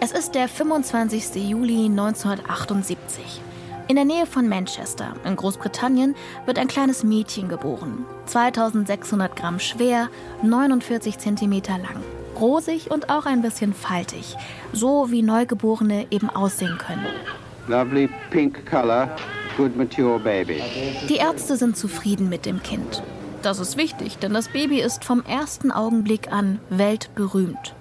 Es ist der 25. Juli 1978. In der Nähe von Manchester in Großbritannien wird ein kleines Mädchen geboren. 2600 Gramm schwer, 49 Zentimeter lang. Rosig und auch ein bisschen faltig. So wie Neugeborene eben aussehen können. Lovely pink color, good mature baby. Die Ärzte sind zufrieden mit dem Kind. Das ist wichtig, denn das Baby ist vom ersten Augenblick an weltberühmt.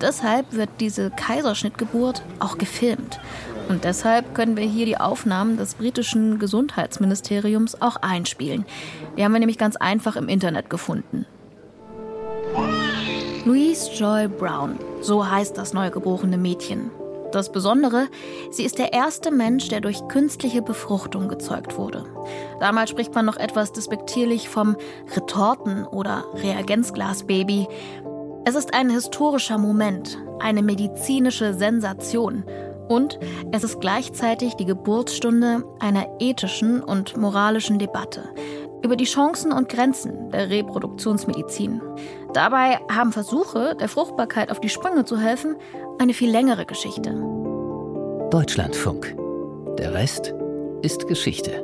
Deshalb wird diese Kaiserschnittgeburt auch gefilmt. Und deshalb können wir hier die Aufnahmen des britischen Gesundheitsministeriums auch einspielen. Die haben wir nämlich ganz einfach im Internet gefunden. Louise Joy Brown, so heißt das neugeborene Mädchen. Das Besondere, sie ist der erste Mensch, der durch künstliche Befruchtung gezeugt wurde. Damals spricht man noch etwas despektierlich vom Retorten- oder Reagenzglasbaby. Es ist ein historischer Moment, eine medizinische Sensation und es ist gleichzeitig die Geburtsstunde einer ethischen und moralischen Debatte über die Chancen und Grenzen der Reproduktionsmedizin. Dabei haben Versuche, der Fruchtbarkeit auf die Sprünge zu helfen, eine viel längere Geschichte. Deutschlandfunk. Der Rest ist Geschichte.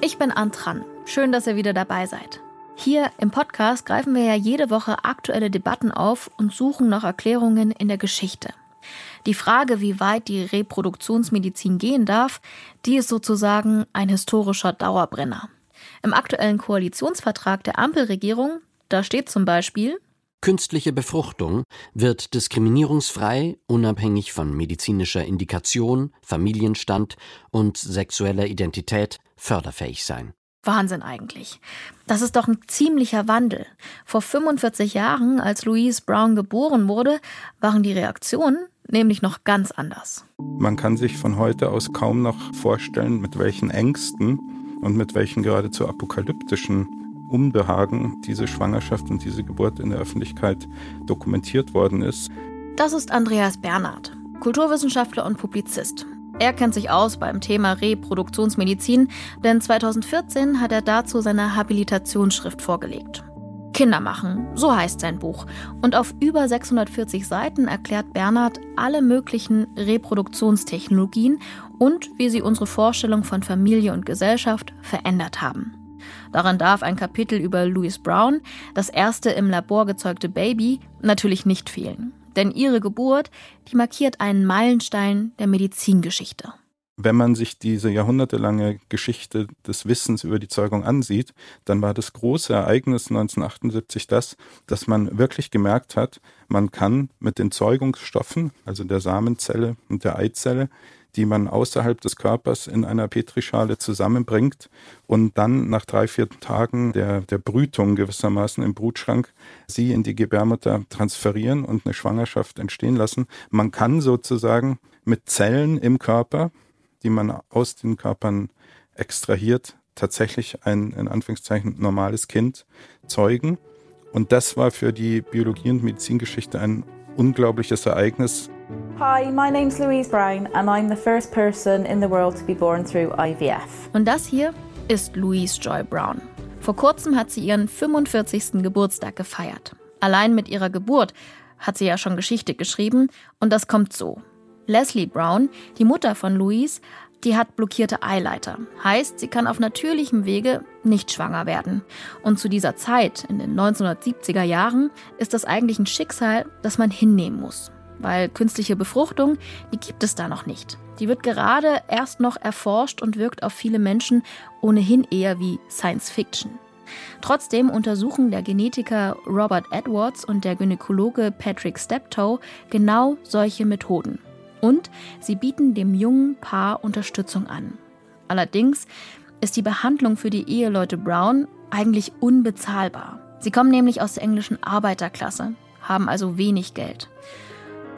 Ich bin Antran. Schön, dass ihr wieder dabei seid. Hier im Podcast greifen wir ja jede Woche aktuelle Debatten auf und suchen nach Erklärungen in der Geschichte. Die Frage, wie weit die Reproduktionsmedizin gehen darf, die ist sozusagen ein historischer Dauerbrenner. Im aktuellen Koalitionsvertrag der Ampelregierung, da steht zum Beispiel, Künstliche Befruchtung wird diskriminierungsfrei, unabhängig von medizinischer Indikation, Familienstand und sexueller Identität förderfähig sein. Wahnsinn eigentlich. Das ist doch ein ziemlicher Wandel. Vor 45 Jahren, als Louise Brown geboren wurde, waren die Reaktionen nämlich noch ganz anders. Man kann sich von heute aus kaum noch vorstellen, mit welchen Ängsten und mit welchen geradezu apokalyptischen Unbehagen diese Schwangerschaft und diese Geburt in der Öffentlichkeit dokumentiert worden ist. Das ist Andreas Bernhard, Kulturwissenschaftler und Publizist. Er kennt sich aus beim Thema Reproduktionsmedizin, denn 2014 hat er dazu seine Habilitationsschrift vorgelegt. Kinder machen, so heißt sein Buch. Und auf über 640 Seiten erklärt Bernhard alle möglichen Reproduktionstechnologien und wie sie unsere Vorstellung von Familie und Gesellschaft verändert haben. Daran darf ein Kapitel über Louise Brown, das erste im Labor gezeugte Baby, natürlich nicht fehlen. Denn ihre Geburt, die markiert einen Meilenstein der Medizingeschichte. Wenn man sich diese jahrhundertelange Geschichte des Wissens über die Zeugung ansieht, dann war das große Ereignis 1978 das, dass man wirklich gemerkt hat, man kann mit den Zeugungsstoffen, also der Samenzelle und der Eizelle, die man außerhalb des Körpers in einer Petrischale zusammenbringt und dann nach drei, vier Tagen der, der Brütung gewissermaßen im Brutschrank sie in die Gebärmutter transferieren und eine Schwangerschaft entstehen lassen. Man kann sozusagen mit Zellen im Körper, die man aus den Körpern extrahiert, tatsächlich ein in Anführungszeichen normales Kind zeugen. Und das war für die Biologie- und Medizingeschichte ein unglaubliches Ereignis. Hi, my name's Louise Brown and I'm the first person in the world to be born through IVF. Und das hier ist Louise Joy Brown. Vor kurzem hat sie ihren 45. Geburtstag gefeiert. Allein mit ihrer Geburt hat sie ja schon Geschichte geschrieben und das kommt so. Leslie Brown, die Mutter von Louise, die hat blockierte Eileiter. Heißt, sie kann auf natürlichem Wege nicht schwanger werden. Und zu dieser Zeit, in den 1970er Jahren, ist das eigentlich ein Schicksal, das man hinnehmen muss. Weil künstliche Befruchtung, die gibt es da noch nicht. Die wird gerade erst noch erforscht und wirkt auf viele Menschen ohnehin eher wie Science Fiction. Trotzdem untersuchen der Genetiker Robert Edwards und der Gynäkologe Patrick Steptoe genau solche Methoden. Und sie bieten dem jungen Paar Unterstützung an. Allerdings ist die Behandlung für die Eheleute Brown eigentlich unbezahlbar. Sie kommen nämlich aus der englischen Arbeiterklasse, haben also wenig Geld.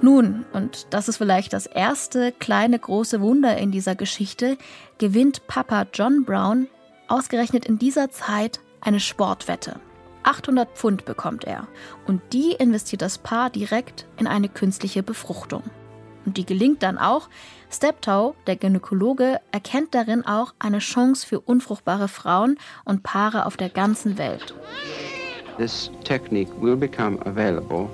Nun, und das ist vielleicht das erste kleine große Wunder in dieser Geschichte, gewinnt Papa John Brown ausgerechnet in dieser Zeit eine Sportwette. 800 Pfund bekommt er und die investiert das Paar direkt in eine künstliche Befruchtung. Und die gelingt dann auch. Steptoe, der Gynäkologe, erkennt darin auch eine Chance für unfruchtbare Frauen und Paare auf der ganzen Welt. This technique will become available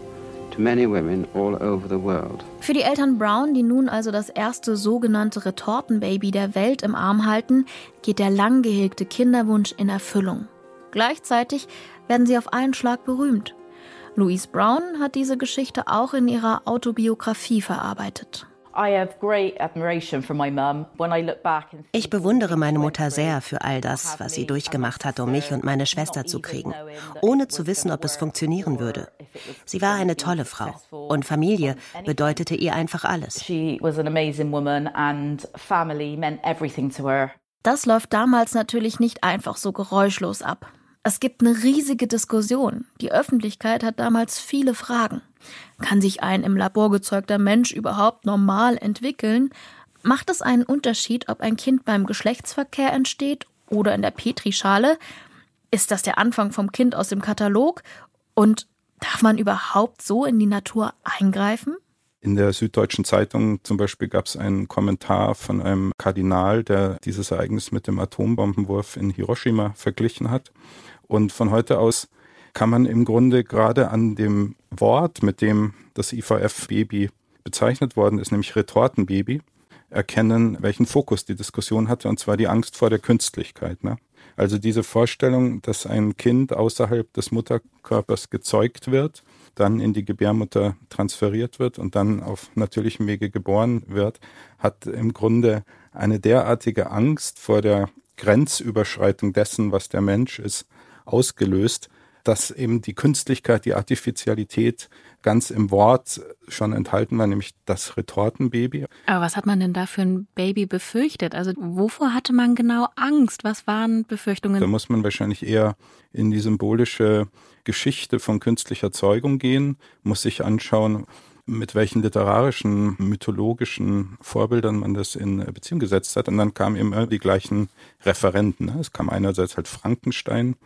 to many women all over the world. Für die Eltern Brown, die nun also das erste sogenannte Retortenbaby der Welt im Arm halten, geht der lang gehegte Kinderwunsch in Erfüllung. Gleichzeitig werden sie auf einen Schlag berühmt. Louise Brown hat diese Geschichte auch in ihrer Autobiografie verarbeitet. Ich bewundere meine Mutter sehr für all das, was sie durchgemacht hat, um mich und meine Schwester zu kriegen, ohne zu wissen, ob es funktionieren würde. Sie war eine tolle Frau und Familie bedeutete ihr einfach alles. Das läuft damals natürlich nicht einfach so geräuschlos ab. Es gibt eine riesige Diskussion. Die Öffentlichkeit hat damals viele Fragen. Kann sich ein im Labor gezeugter Mensch überhaupt normal entwickeln? Macht es einen Unterschied, ob ein Kind beim Geschlechtsverkehr entsteht oder in der Petrischale? Ist das der Anfang vom Kind aus dem Katalog? Und darf man überhaupt so in die Natur eingreifen? In der Süddeutschen Zeitung zum Beispiel gab es einen Kommentar von einem Kardinal, der dieses Ereignis mit dem Atombombenwurf in Hiroshima verglichen hat. Und von heute aus kann man im Grunde gerade an dem Wort, mit dem das IVF-Baby bezeichnet worden ist, nämlich Retortenbaby, erkennen, welchen Fokus die Diskussion hatte, und zwar die Angst vor der Künstlichkeit. Ne? Also diese Vorstellung, dass ein Kind außerhalb des Mutterkörpers gezeugt wird, dann in die Gebärmutter transferiert wird und dann auf natürlichem Wege geboren wird, hat im Grunde eine derartige Angst vor der Grenzüberschreitung dessen, was der Mensch ist, ausgelöst, dass eben die Künstlichkeit, die Artificialität ganz im Wort schon enthalten war, nämlich das Retortenbaby. Aber was hat man denn da für ein Baby befürchtet? Also wovor hatte man genau Angst? Was waren Befürchtungen? Da muss man wahrscheinlich eher in die symbolische Geschichte von künstlicher Zeugung gehen, muss sich anschauen, mit welchen literarischen, mythologischen Vorbildern man das in Beziehung gesetzt hat. Und dann kamen immer die gleichen Referenten. Ne? Es kam einerseits halt Frankenstein,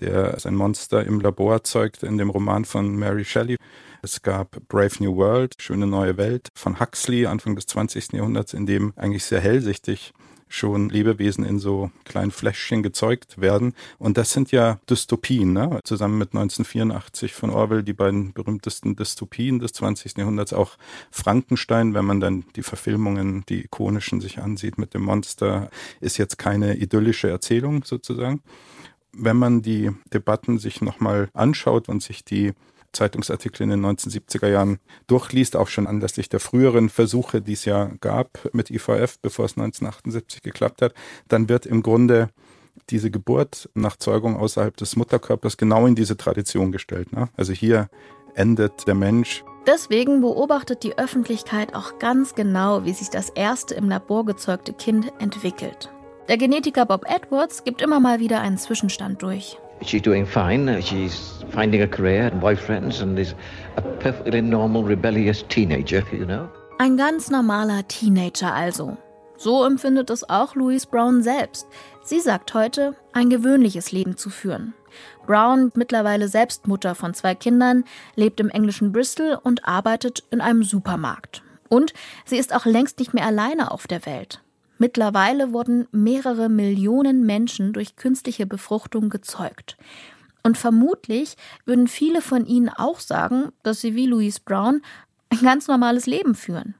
der sein Monster im Labor zeugt in dem Roman von Mary Shelley. Es gab Brave New World, Schöne neue Welt von Huxley, Anfang des 20. Jahrhunderts, in dem eigentlich sehr hellsichtig schon Lebewesen in so kleinen Fläschchen gezeugt werden. Und das sind ja Dystopien, ne? zusammen mit 1984 von Orwell, die beiden berühmtesten Dystopien des 20. Jahrhunderts, auch Frankenstein, wenn man dann die Verfilmungen, die ikonischen sich ansieht mit dem Monster, ist jetzt keine idyllische Erzählung sozusagen wenn man die Debatten sich nochmal anschaut und sich die Zeitungsartikel in den 1970er Jahren durchliest, auch schon anlässlich der früheren Versuche, die es ja gab mit IVF, bevor es 1978 geklappt hat, dann wird im Grunde diese Geburt nach Zeugung außerhalb des Mutterkörpers genau in diese Tradition gestellt. Ne? Also hier endet der Mensch. Deswegen beobachtet die Öffentlichkeit auch ganz genau, wie sich das erste im Labor gezeugte Kind entwickelt. Der Genetiker Bob Edwards gibt immer mal wieder einen Zwischenstand durch. She's doing fine. She's finding a career and boyfriends and is a perfectly normal rebellious teenager, you know. Ein ganz normaler Teenager also. So empfindet es auch Louise Brown selbst. Sie sagt heute, ein gewöhnliches Leben zu führen. Brown, mittlerweile selbst Mutter von zwei Kindern, lebt im englischen Bristol und arbeitet in einem Supermarkt. Und sie ist auch längst nicht mehr alleine auf der Welt. Mittlerweile wurden mehrere Millionen Menschen durch künstliche Befruchtung gezeugt. Und vermutlich würden viele von ihnen auch sagen, dass sie wie Louise Brown ein ganz normales Leben führen.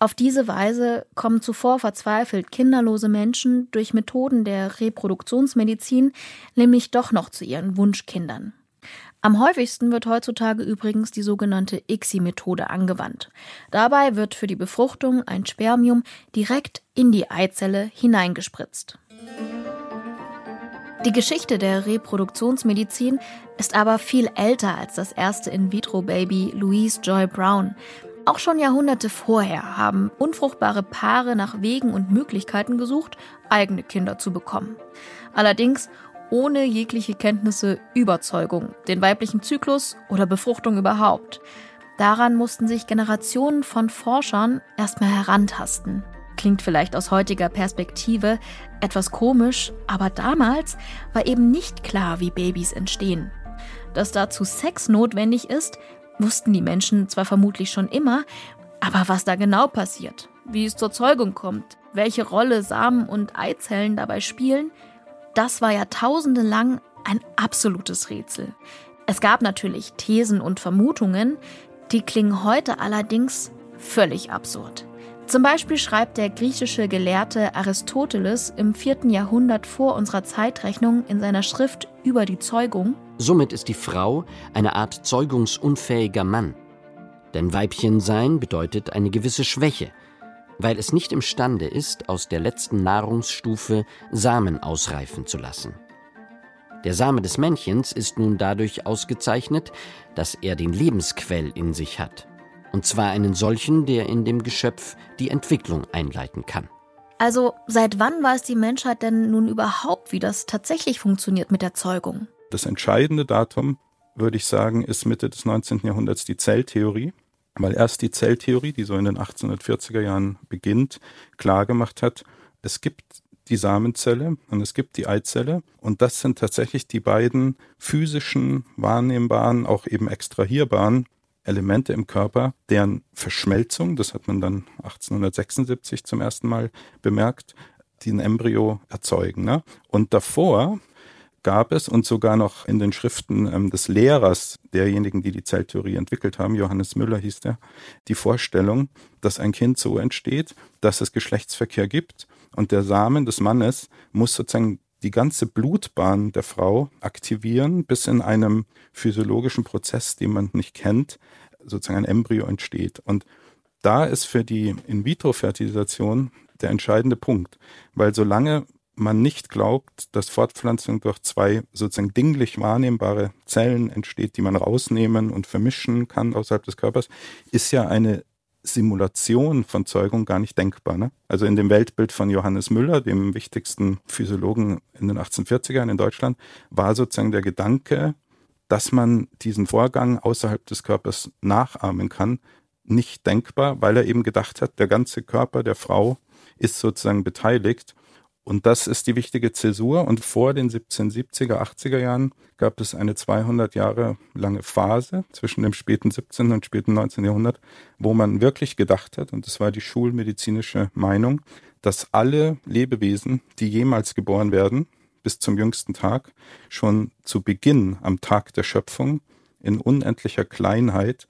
Auf diese Weise kommen zuvor verzweifelt kinderlose Menschen durch Methoden der Reproduktionsmedizin nämlich doch noch zu ihren Wunschkindern. Am häufigsten wird heutzutage übrigens die sogenannte ICSI-Methode angewandt. Dabei wird für die Befruchtung ein Spermium direkt in die Eizelle hineingespritzt. Die Geschichte der Reproduktionsmedizin ist aber viel älter als das erste In-vitro-Baby Louise Joy Brown. Auch schon Jahrhunderte vorher haben unfruchtbare Paare nach Wegen und Möglichkeiten gesucht, eigene Kinder zu bekommen. Allerdings ohne jegliche Kenntnisse über Zeugung, den weiblichen Zyklus oder Befruchtung überhaupt. Daran mussten sich Generationen von Forschern erstmal herantasten. Klingt vielleicht aus heutiger Perspektive etwas komisch, aber damals war eben nicht klar, wie Babys entstehen. Dass dazu Sex notwendig ist, wussten die Menschen zwar vermutlich schon immer, aber was da genau passiert, wie es zur Zeugung kommt, welche Rolle Samen und Eizellen dabei spielen, das war jahrtausendelang ein absolutes Rätsel. Es gab natürlich Thesen und Vermutungen, Die klingen heute allerdings völlig absurd. Zum Beispiel schreibt der griechische Gelehrte Aristoteles im 4. Jahrhundert vor unserer Zeitrechnung in seiner Schrift über die Zeugung Somit ist die Frau eine Art zeugungsunfähiger Mann. Denn Weibchen sein bedeutet eine gewisse Schwäche, weil es nicht imstande ist, aus der letzten Nahrungsstufe Samen ausreifen zu lassen. Der Same des Männchens ist nun dadurch ausgezeichnet, dass er den Lebensquell in sich hat. Und zwar einen solchen, der in dem Geschöpf die Entwicklung einleiten kann. Also seit wann weiß die Menschheit denn nun überhaupt, wie das tatsächlich funktioniert mit der Zeugung? Das entscheidende Datum, würde ich sagen, ist Mitte des 19. Jahrhunderts die Zelltheorie, weil erst die Zelltheorie, die so in den 1840er Jahren beginnt, klargemacht hat, es gibt die Samenzelle und es gibt die Eizelle und das sind tatsächlich die beiden physischen, wahrnehmbaren, auch eben extrahierbaren Elemente im Körper, deren Verschmelzung, das hat man dann 1876 zum ersten Mal bemerkt, den Embryo erzeugen. Ne? Und davor gab es und sogar noch in den Schriften ähm, des Lehrers, derjenigen, die die Zelltheorie entwickelt haben, Johannes Müller hieß der, die Vorstellung, dass ein Kind so entsteht, dass es Geschlechtsverkehr gibt und der Samen des Mannes muss sozusagen die ganze Blutbahn der Frau aktivieren, bis in einem physiologischen Prozess, den man nicht kennt, sozusagen ein Embryo entsteht. Und da ist für die In-vitro-Fertilisation der entscheidende Punkt, weil solange man nicht glaubt, dass Fortpflanzung durch zwei sozusagen dinglich wahrnehmbare Zellen entsteht, die man rausnehmen und vermischen kann außerhalb des Körpers, ist ja eine Simulation von Zeugung gar nicht denkbar. Ne? Also in dem Weltbild von Johannes Müller, dem wichtigsten Physiologen in den 1840ern in Deutschland, war sozusagen der Gedanke, dass man diesen Vorgang außerhalb des Körpers nachahmen kann, nicht denkbar, weil er eben gedacht hat, der ganze Körper der Frau ist sozusagen beteiligt und das ist die wichtige Zäsur. Und vor den 1770er, 80er Jahren gab es eine 200 Jahre lange Phase zwischen dem späten 17. und späten 19. Jahrhundert, wo man wirklich gedacht hat, und das war die schulmedizinische Meinung, dass alle Lebewesen, die jemals geboren werden, bis zum jüngsten Tag, schon zu Beginn am Tag der Schöpfung in unendlicher Kleinheit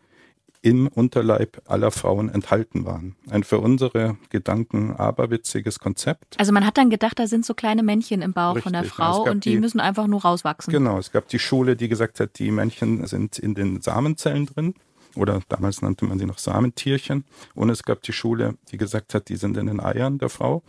im Unterleib aller Frauen enthalten waren. Ein für unsere Gedanken aberwitziges Konzept. Also man hat dann gedacht, da sind so kleine Männchen im Bauch Richtig, von der Frau und die, die, müssen einfach nur rauswachsen. Genau, es gab die Schule, die gesagt hat, die Männchen sind in den Samenzellen drin. Oder damals nannte man sie noch Samentierchen. Und es gab die Schule, die gesagt hat, die sind in den Eiern der Frau.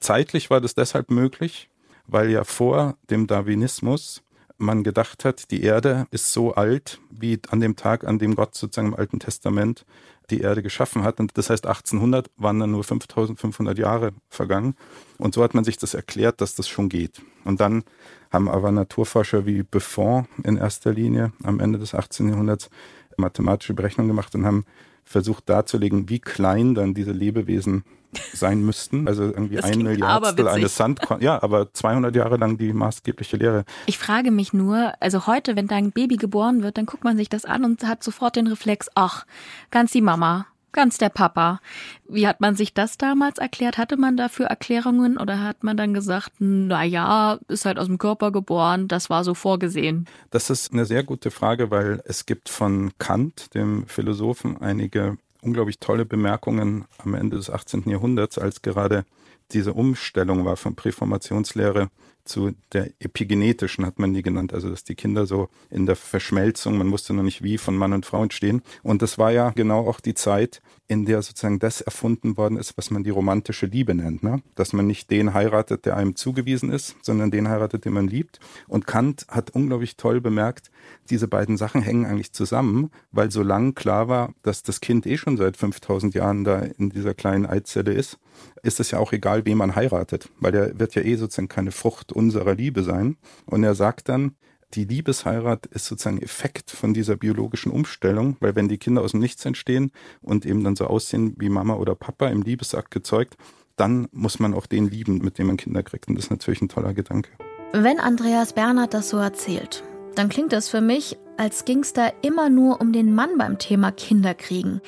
Zeitlich war das deshalb möglich, weil ja vor dem Darwinismus man gedacht hat, die Erde ist so alt wie an dem Tag, an dem Gott sozusagen im Alten Testament die Erde geschaffen hat. Und das heißt, 1800 waren dann nur 5500 Jahre vergangen. Und so hat man sich das erklärt, dass das schon geht. Und dann haben aber Naturforscher wie Buffon in erster Linie am Ende des 18. Jahrhunderts mathematische Berechnungen gemacht und haben versucht darzulegen, wie klein dann diese Lebewesen sein müssten. Also irgendwie das ein Milliardstel eines Sandkorn. Ja, aber 200 Jahre lang die maßgebliche Lehre. Ich frage mich nur, also heute, wenn dein Baby geboren wird, dann guckt man sich das an und hat sofort den Reflex, ach, ganz die Mama, ganz der Papa. Wie hat man sich das damals erklärt? Hatte man dafür Erklärungen oder hat man dann gesagt, na ja, ist halt aus dem Körper geboren, das war so vorgesehen? Das ist eine sehr gute Frage, weil es gibt von Kant, dem Philosophen, einige unglaublich tolle Bemerkungen am Ende des 18. Jahrhunderts, als gerade diese Umstellung war von Präformationslehre zu der epigenetischen, hat man die genannt, also dass die Kinder so in der Verschmelzung, man wusste noch nicht wie, von Mann und Frau entstehen. Und das war ja genau auch die Zeit, in der sozusagen das erfunden worden ist, was man die romantische Liebe nennt. Ne? Dass man nicht den heiratet, der einem zugewiesen ist, sondern den heiratet, den man liebt. Und Kant hat unglaublich toll bemerkt, diese beiden Sachen hängen eigentlich zusammen, weil so lang klar war, dass das Kind eh schon seit 5000 Jahren da in dieser kleinen Eizelle ist, ist es ja auch egal, wen man heiratet, weil der wird ja eh sozusagen keine Frucht unserer Liebe sein. Und er sagt dann, die Liebesheirat ist sozusagen Effekt von dieser biologischen Umstellung, weil wenn die Kinder aus dem Nichts entstehen und eben dann so aussehen wie Mama oder Papa im Liebesakt gezeugt, dann muss man auch den lieben, mit dem man Kinder kriegt. Und das ist natürlich ein toller Gedanke. Wenn Andreas Bernhard das so erzählt, dann klingt es für mich, als ging es da immer nur um den Mann beim Thema Kinderkriegen.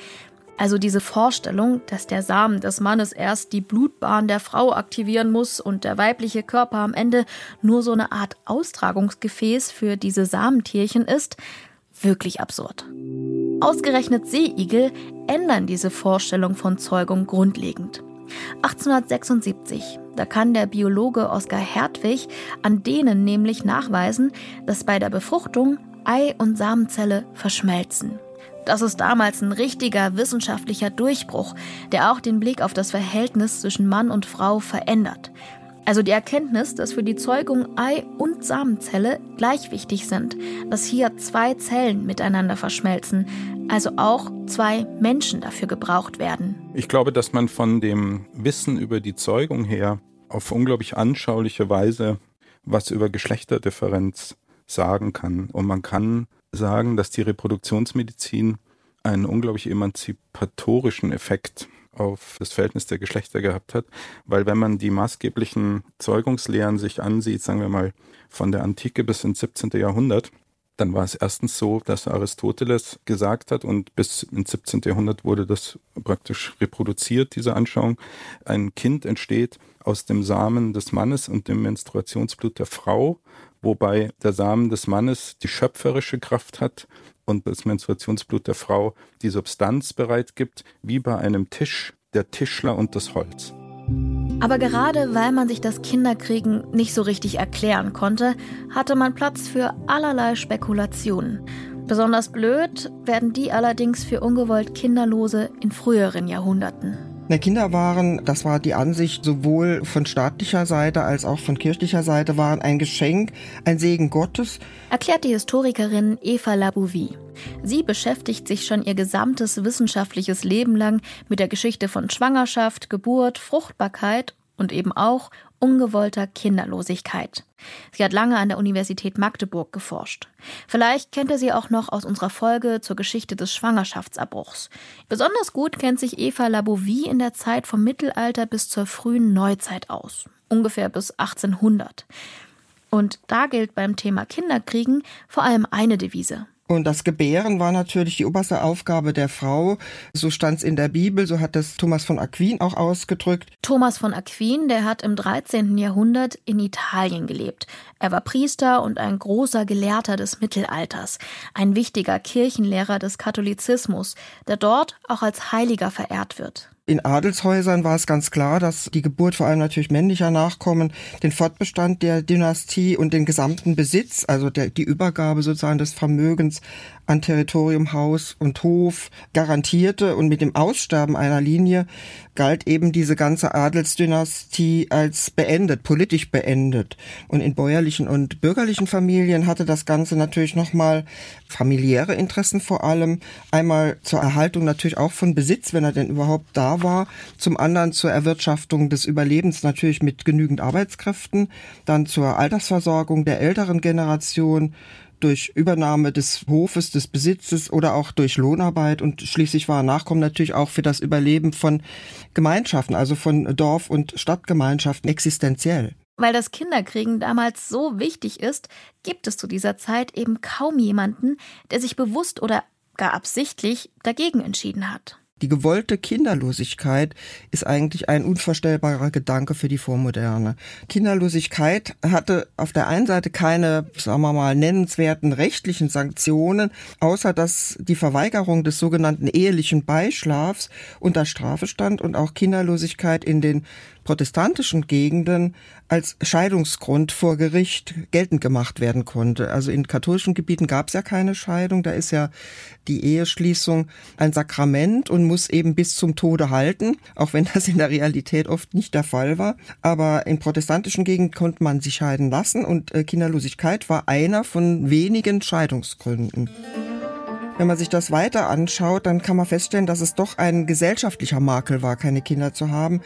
Also diese Vorstellung, dass der Samen des Mannes erst die Blutbahn der Frau aktivieren muss und der weibliche Körper am Ende nur so eine Art Austragungsgefäß für diese Samentierchen ist, wirklich absurd. Ausgerechnet Seeigel ändern diese Vorstellung von Zeugung grundlegend. 1876, da kann der Biologe Oskar Hertwig an denen nämlich nachweisen, dass bei der Befruchtung Ei und Samenzelle verschmelzen. Das ist damals ein richtiger wissenschaftlicher Durchbruch, der auch den Blick auf das Verhältnis zwischen Mann und Frau verändert. Also die Erkenntnis, dass für die Zeugung Ei und Samenzelle gleich wichtig sind, dass hier zwei Zellen miteinander verschmelzen, also auch zwei Menschen dafür gebraucht werden. Ich glaube, dass man von dem Wissen über die Zeugung her auf unglaublich anschauliche Weise was über Geschlechterdifferenz sagen kann. Und man kann sagen, dass die Reproduktionsmedizin einen unglaublich emanzipatorischen Effekt auf das Verhältnis der Geschlechter gehabt hat, weil wenn man die maßgeblichen Zeugungslehren sich ansieht, sagen wir mal von der Antike bis ins 17. Jahrhundert, dann war es erstens so, dass Aristoteles gesagt hat und bis ins 17. Jahrhundert wurde das praktisch reproduziert, diese Anschauung. Ein Kind entsteht aus dem Samen des Mannes und dem Menstruationsblut der Frau, wobei der Samen des Mannes die schöpferische Kraft hat und das Menstruationsblut der Frau die Substanz bereitgibt, wie bei einem Tisch, der Tischler und das Holz. Aber gerade weil man sich das Kinderkriegen nicht so richtig erklären konnte, hatte man Platz für allerlei Spekulationen. Besonders blöd werden die allerdings für ungewollt Kinderlose in früheren Jahrhunderten. Na, Kinder waren, das war die Ansicht sowohl von staatlicher Seite als auch von kirchlicher Seite, waren ein Geschenk, ein Segen Gottes. Erklärt die Historikerin Eva Labouvie. Sie beschäftigt sich schon ihr gesamtes wissenschaftliches Leben lang mit der Geschichte von Schwangerschaft, Geburt, Fruchtbarkeit und eben auch ungewollter Kinderlosigkeit. Sie hat lange an der Universität Magdeburg geforscht. Vielleicht kennt ihr sie auch noch aus unserer Folge zur Geschichte des Schwangerschaftsabbruchs. Besonders gut kennt sich Eva Labouvie in der Zeit vom Mittelalter bis zur frühen Neuzeit aus, ungefähr bis 1800. Und da gilt beim Thema Kinderkriegen vor allem eine Devise. Und das Gebären war natürlich die oberste Aufgabe der Frau. So stand es in der Bibel, so hat es Thomas von Aquin auch ausgedrückt. Thomas von Aquin, der hat im 13. Jahrhundert in Italien gelebt. Er war Priester und ein großer Gelehrter des Mittelalters, ein wichtiger Kirchenlehrer des Katholizismus, der dort auch als Heiliger verehrt wird. In Adelshäusern war es ganz klar, dass die Geburt vor allem natürlich männlicher Nachkommen den Fortbestand der Dynastie und den gesamten Besitz, also der, die Übergabe sozusagen des Vermögens an Territorium, Haus und Hof garantierte und mit dem Aussterben einer Linie galt eben diese ganze Adelsdynastie als beendet, politisch beendet. Und in bäuerlichen und bürgerlichen Familien hatte das Ganze natürlich nochmal familiäre Interessen vor allem. Einmal zur Erhaltung natürlich auch von Besitz, wenn er denn überhaupt da war. Zum anderen zur Erwirtschaftung des Überlebens natürlich mit genügend Arbeitskräften. Dann zur Altersversorgung der älteren Generation durch Übernahme des Hofes, des Besitzes oder auch durch Lohnarbeit und schließlich war Nachkommen natürlich auch für das Überleben von Gemeinschaften, also von Dorf- und Stadtgemeinschaften existenziell. Weil das Kinderkriegen damals so wichtig ist, gibt es zu dieser Zeit eben kaum jemanden, der sich bewusst oder gar absichtlich dagegen entschieden hat. Die gewollte Kinderlosigkeit ist eigentlich ein unvorstellbarer Gedanke für die Vormoderne. Kinderlosigkeit hatte auf der einen Seite keine, sagen wir mal, nennenswerten rechtlichen Sanktionen, außer dass die Verweigerung des sogenannten ehelichen Beischlafs unter Strafe stand und auch Kinderlosigkeit in den protestantischen Gegenden als Scheidungsgrund vor Gericht geltend gemacht werden konnte. Also in katholischen Gebieten gab es ja keine Scheidung, da ist ja die Eheschließung ein Sakrament und muss eben bis zum Tode halten, auch wenn das in der Realität oft nicht der Fall war. Aber in protestantischen Gegenden konnte man sich scheiden lassen und äh, Kinderlosigkeit war einer von wenigen Scheidungsgründen. Wenn man sich das weiter anschaut, dann kann man feststellen, dass es doch ein gesellschaftlicher Makel war, keine Kinder zu haben,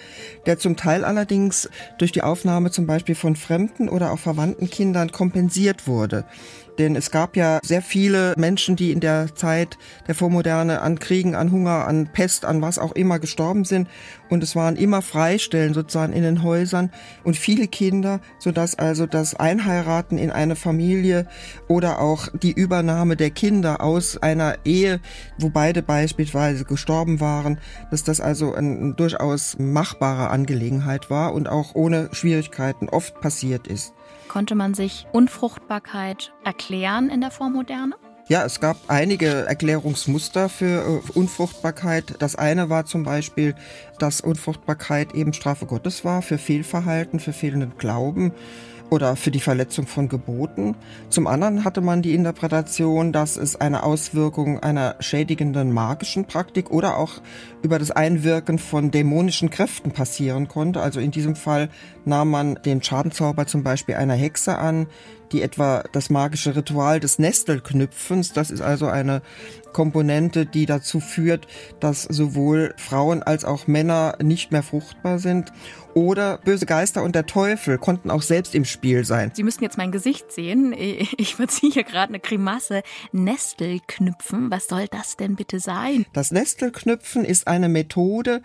der zum Teil allerdings durch die Aufnahme zum Beispiel von fremden oder auch verwandten Kindern kompensiert wurde. Denn es gab ja sehr viele Menschen, die in der Zeit der Vormoderne an Kriegen, an Hunger, an Pest, an was auch immer gestorben sind. Und es waren immer Freistellen sozusagen in den Häusern und viele Kinder, sodass also das Einheiraten in eine Familie oder auch die Übernahme der Kinder aus einer Ehe, wo beide beispielsweise gestorben waren, dass das also eine durchaus machbare Angelegenheit war und auch ohne Schwierigkeiten oft passiert ist. Konnte man sich Unfruchtbarkeit erklären in der Vormoderne? Ja, es gab einige Erklärungsmuster für äh, Unfruchtbarkeit. Das eine war zum Beispiel, dass Unfruchtbarkeit eben Strafe Gottes war für Fehlverhalten, für fehlenden Glauben oder für die Verletzung von Geboten. Zum anderen hatte man die Interpretation, dass es eine Auswirkung einer schädigenden magischen Praktik oder auch über das Einwirken von dämonischen Kräften passieren konnte. Also in diesem Fall nahm man den Schadenzauber zum Beispiel einer Hexe an, die etwa das magische Ritual des Nestelknüpfens, das ist also eine Komponente, die dazu führt, dass sowohl Frauen als auch Männer nicht mehr fruchtbar sind. Oder böse Geister und der Teufel konnten auch selbst im Spiel sein. Sie müssten jetzt mein Gesicht sehen. Ich verziehe hier gerade eine Grimasse. Nestelknüpfen, was soll das denn bitte sein? Das Nestelknüpfen ist eine Methode,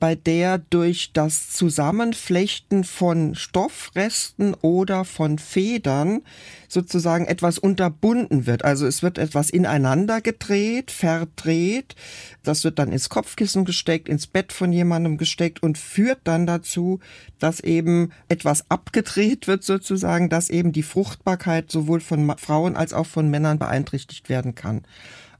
bei der durch das Zusammenflechten von Stoffresten oder von Federn sozusagen etwas unterbunden wird. Also es wird etwas ineinander gedreht, verdreht. Das wird dann ins Kopfkissen gesteckt, ins Bett von jemandem gesteckt und führt dann dazu, dass eben etwas abgedreht wird sozusagen, dass eben die Fruchtbarkeit sowohl von Frauen als auch von Männern beeinträchtigt werden kann.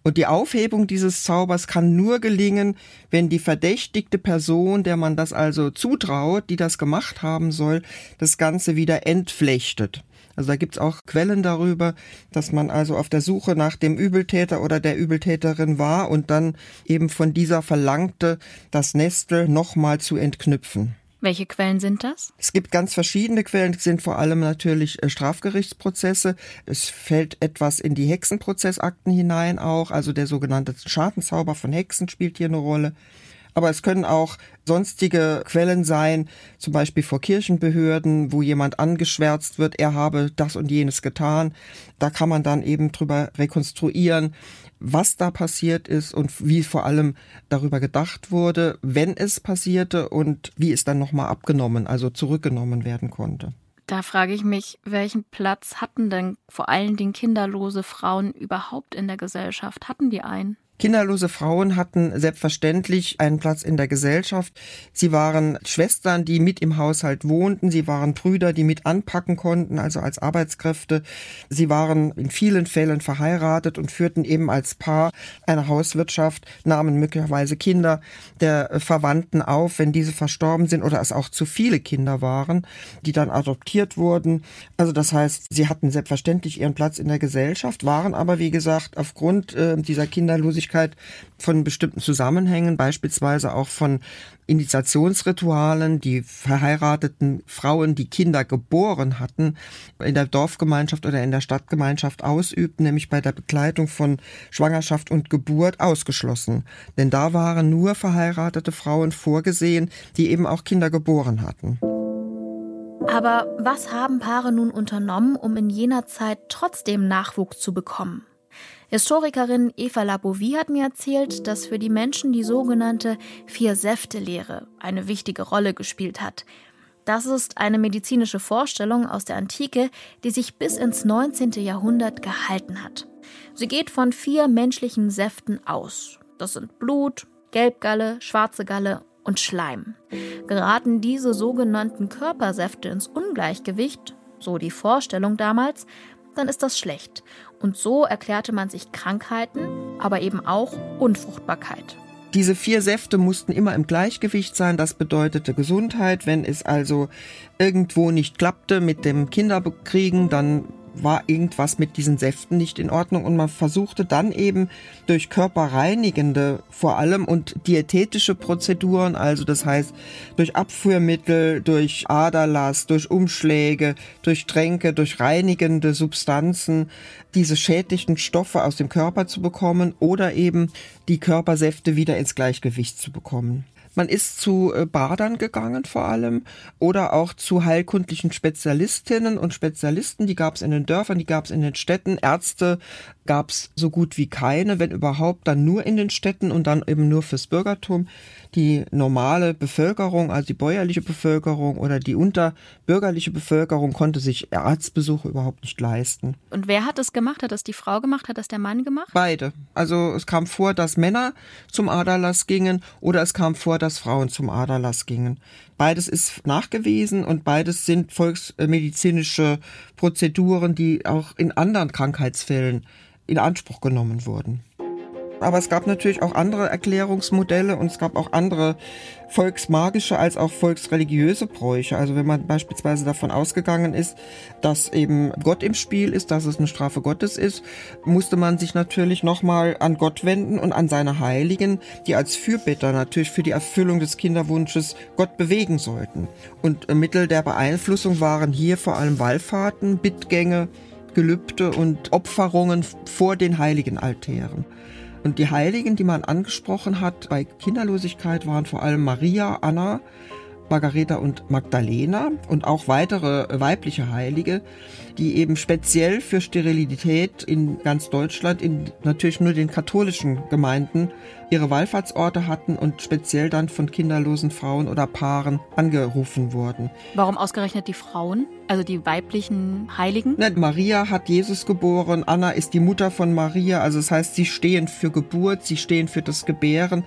Und die Aufhebung dieses Zaubers kann nur gelingen, wenn die verdächtigte Person, der man das also zutraut, die das gemacht haben soll, das Ganze wieder entflechtet. Also da gibt's auch Quellen darüber, dass man also auf der Suche nach dem Übeltäter oder der Übeltäterin war und dann eben von dieser verlangte, das Nestel nochmal zu entknüpfen. Welche Quellen sind das? Es gibt ganz verschiedene Quellen, es sind vor allem natürlich äh, Strafgerichtsprozesse. Es fällt etwas in die Hexenprozessakten hinein auch, also der sogenannte Schadenzauber von Hexen spielt hier eine Rolle. Aber es können auch sonstige Quellen sein, zum Beispiel vor Kirchenbehörden, wo jemand angeschwärzt wird, er habe das und jenes getan. Da kann man dann eben drüber rekonstruieren, was da passiert ist und wie vor allem darüber gedacht wurde, wenn es passierte und wie es dann nochmal abgenommen, also zurückgenommen werden konnte. Da frage ich mich, welchen Platz hatten denn vor allen Dingen kinderlose Frauen überhaupt in der Gesellschaft? Hatten die einen? Kinderlose Frauen hatten selbstverständlich einen Platz in der Gesellschaft. Sie waren Schwestern, die mit im Haushalt wohnten. Sie waren Brüder, die mit anpacken konnten, also als Arbeitskräfte. Sie waren in vielen Fällen verheiratet und führten eben als Paar eine Hauswirtschaft, nahmen möglicherweise Kinder der Verwandten auf, wenn diese verstorben sind oder es auch zu viele Kinder waren, die dann adoptiert wurden. Also das heißt, sie hatten selbstverständlich ihren Platz in der Gesellschaft, waren aber, wie gesagt, aufgrund äh, dieser Kinderlosigkeit Abhängigkeit von bestimmten Zusammenhängen, beispielsweise auch von Initiationsritualen, die verheirateten Frauen, die Kinder geboren hatten, in der Dorfgemeinschaft oder in der Stadtgemeinschaft ausübten, nämlich bei der Begleitung von Schwangerschaft und Geburt ausgeschlossen. Denn da waren nur verheiratete Frauen vorgesehen, die eben auch Kinder geboren hatten. Aber was haben Paare nun unternommen, um in jener Zeit trotzdem Nachwuchs zu bekommen? Historikerin Eva Labovie hat mir erzählt, dass für die Menschen die sogenannte Vier-Säfte-Lehre eine wichtige Rolle gespielt hat. Das ist eine medizinische Vorstellung aus der Antike, die sich bis ins 19. Jahrhundert gehalten hat. Sie geht von vier menschlichen Säften aus. Das sind Blut, Gelbgalle, schwarze Galle und Schleim. Geraten diese sogenannten Körpersäfte ins Ungleichgewicht, so die Vorstellung damals, dann ist das schlecht. Und so erklärte man sich Krankheiten, aber eben auch Unfruchtbarkeit. Diese vier Säfte mussten immer im Gleichgewicht sein. Das bedeutete Gesundheit. Wenn es also irgendwo nicht klappte mit dem Kinderkriegen, dann war irgendwas mit diesen Säften nicht in Ordnung und man versuchte dann eben durch körperreinigende vor allem und diätetische Prozeduren, also das heißt durch Abführmittel, durch Aderlass, durch Umschläge, durch Tränke, durch reinigende Substanzen diese schädlichen Stoffe aus dem Körper zu bekommen oder eben die Körpersäfte wieder ins Gleichgewicht zu bekommen. Man ist zu äh, Badern gegangen vor allem oder auch zu heilkundlichen Spezialistinnen und Spezialisten. Die gab es in den Dörfern, die gab es in den Städten. Ärzte gab es so gut wie keine, wenn überhaupt, dann nur in den Städten und dann eben nur fürs Bürgertum die normale Bevölkerung, also die bäuerliche Bevölkerung oder die unterbürgerliche Bevölkerung konnte sich Arztbesuche überhaupt nicht leisten. Und wer hat das gemacht? Hat das die Frau gemacht? Hat das der Mann gemacht? Beide. Also es kam vor, dass Männer zum Aderlass gingen oder es kam vor, dass Frauen zum Aderlass gingen. Beides ist nachgewiesen und beides sind volksmedizinische Prozeduren, die auch in anderen Krankheitsfällen in Anspruch genommen wurden. Aber es gab natürlich auch andere Erklärungsmodelle und es gab auch andere volksmagische als auch volksreligiöse Bräuche. Also wenn man beispielsweise davon ausgegangen ist, dass eben Gott im Spiel ist, dass es eine Strafe Gottes ist, musste man sich natürlich nochmal an Gott wenden und an seine Heiligen, die als Fürbitter natürlich für die Erfüllung des Kinderwunsches Gott bewegen sollten. Und Mittel der Beeinflussung waren hier vor allem Wallfahrten, Bittgänge, Gelübde und Opferungen vor den heiligen Altären. Und die Heiligen, die man angesprochen hat bei Kinderlosigkeit, waren vor allem Maria, Anna, Margareta und Magdalena und auch weitere weibliche Heilige, die eben speziell für Sterilität in ganz Deutschland, in natürlich nur den katholischen Gemeinden, ihre Wallfahrtsorte hatten und speziell dann von kinderlosen Frauen oder Paaren angerufen wurden. Warum ausgerechnet die Frauen, also die weiblichen Heiligen? Ne, Maria hat Jesus geboren, Anna ist die Mutter von Maria, also das heißt, sie stehen für Geburt, sie stehen für das Gebären.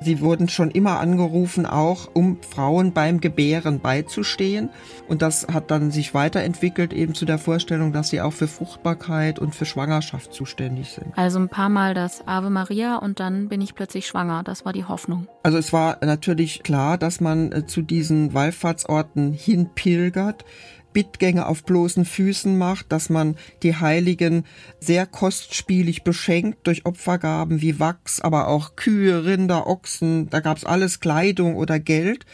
Sie wurden schon immer angerufen, auch um Frauen beim Gebären beizustehen. Und das hat dann sich weiterentwickelt eben zu der Vorstellung, dass sie auch für Fruchtbarkeit und für Schwangerschaft zuständig sind. Also ein paar Mal das Ave Maria und dann bin ich plötzlich schwanger. Das war die Hoffnung. Also es war natürlich klar, dass man äh, zu diesen Wallfahrtsorten hinpilgert. Bittgänge auf bloßen Füßen macht, dass man die Heiligen sehr kostspielig beschenkt durch Opfergaben wie Wachs, aber auch Kühe, Rinder, Ochsen, da gab's alles Kleidung oder Geld.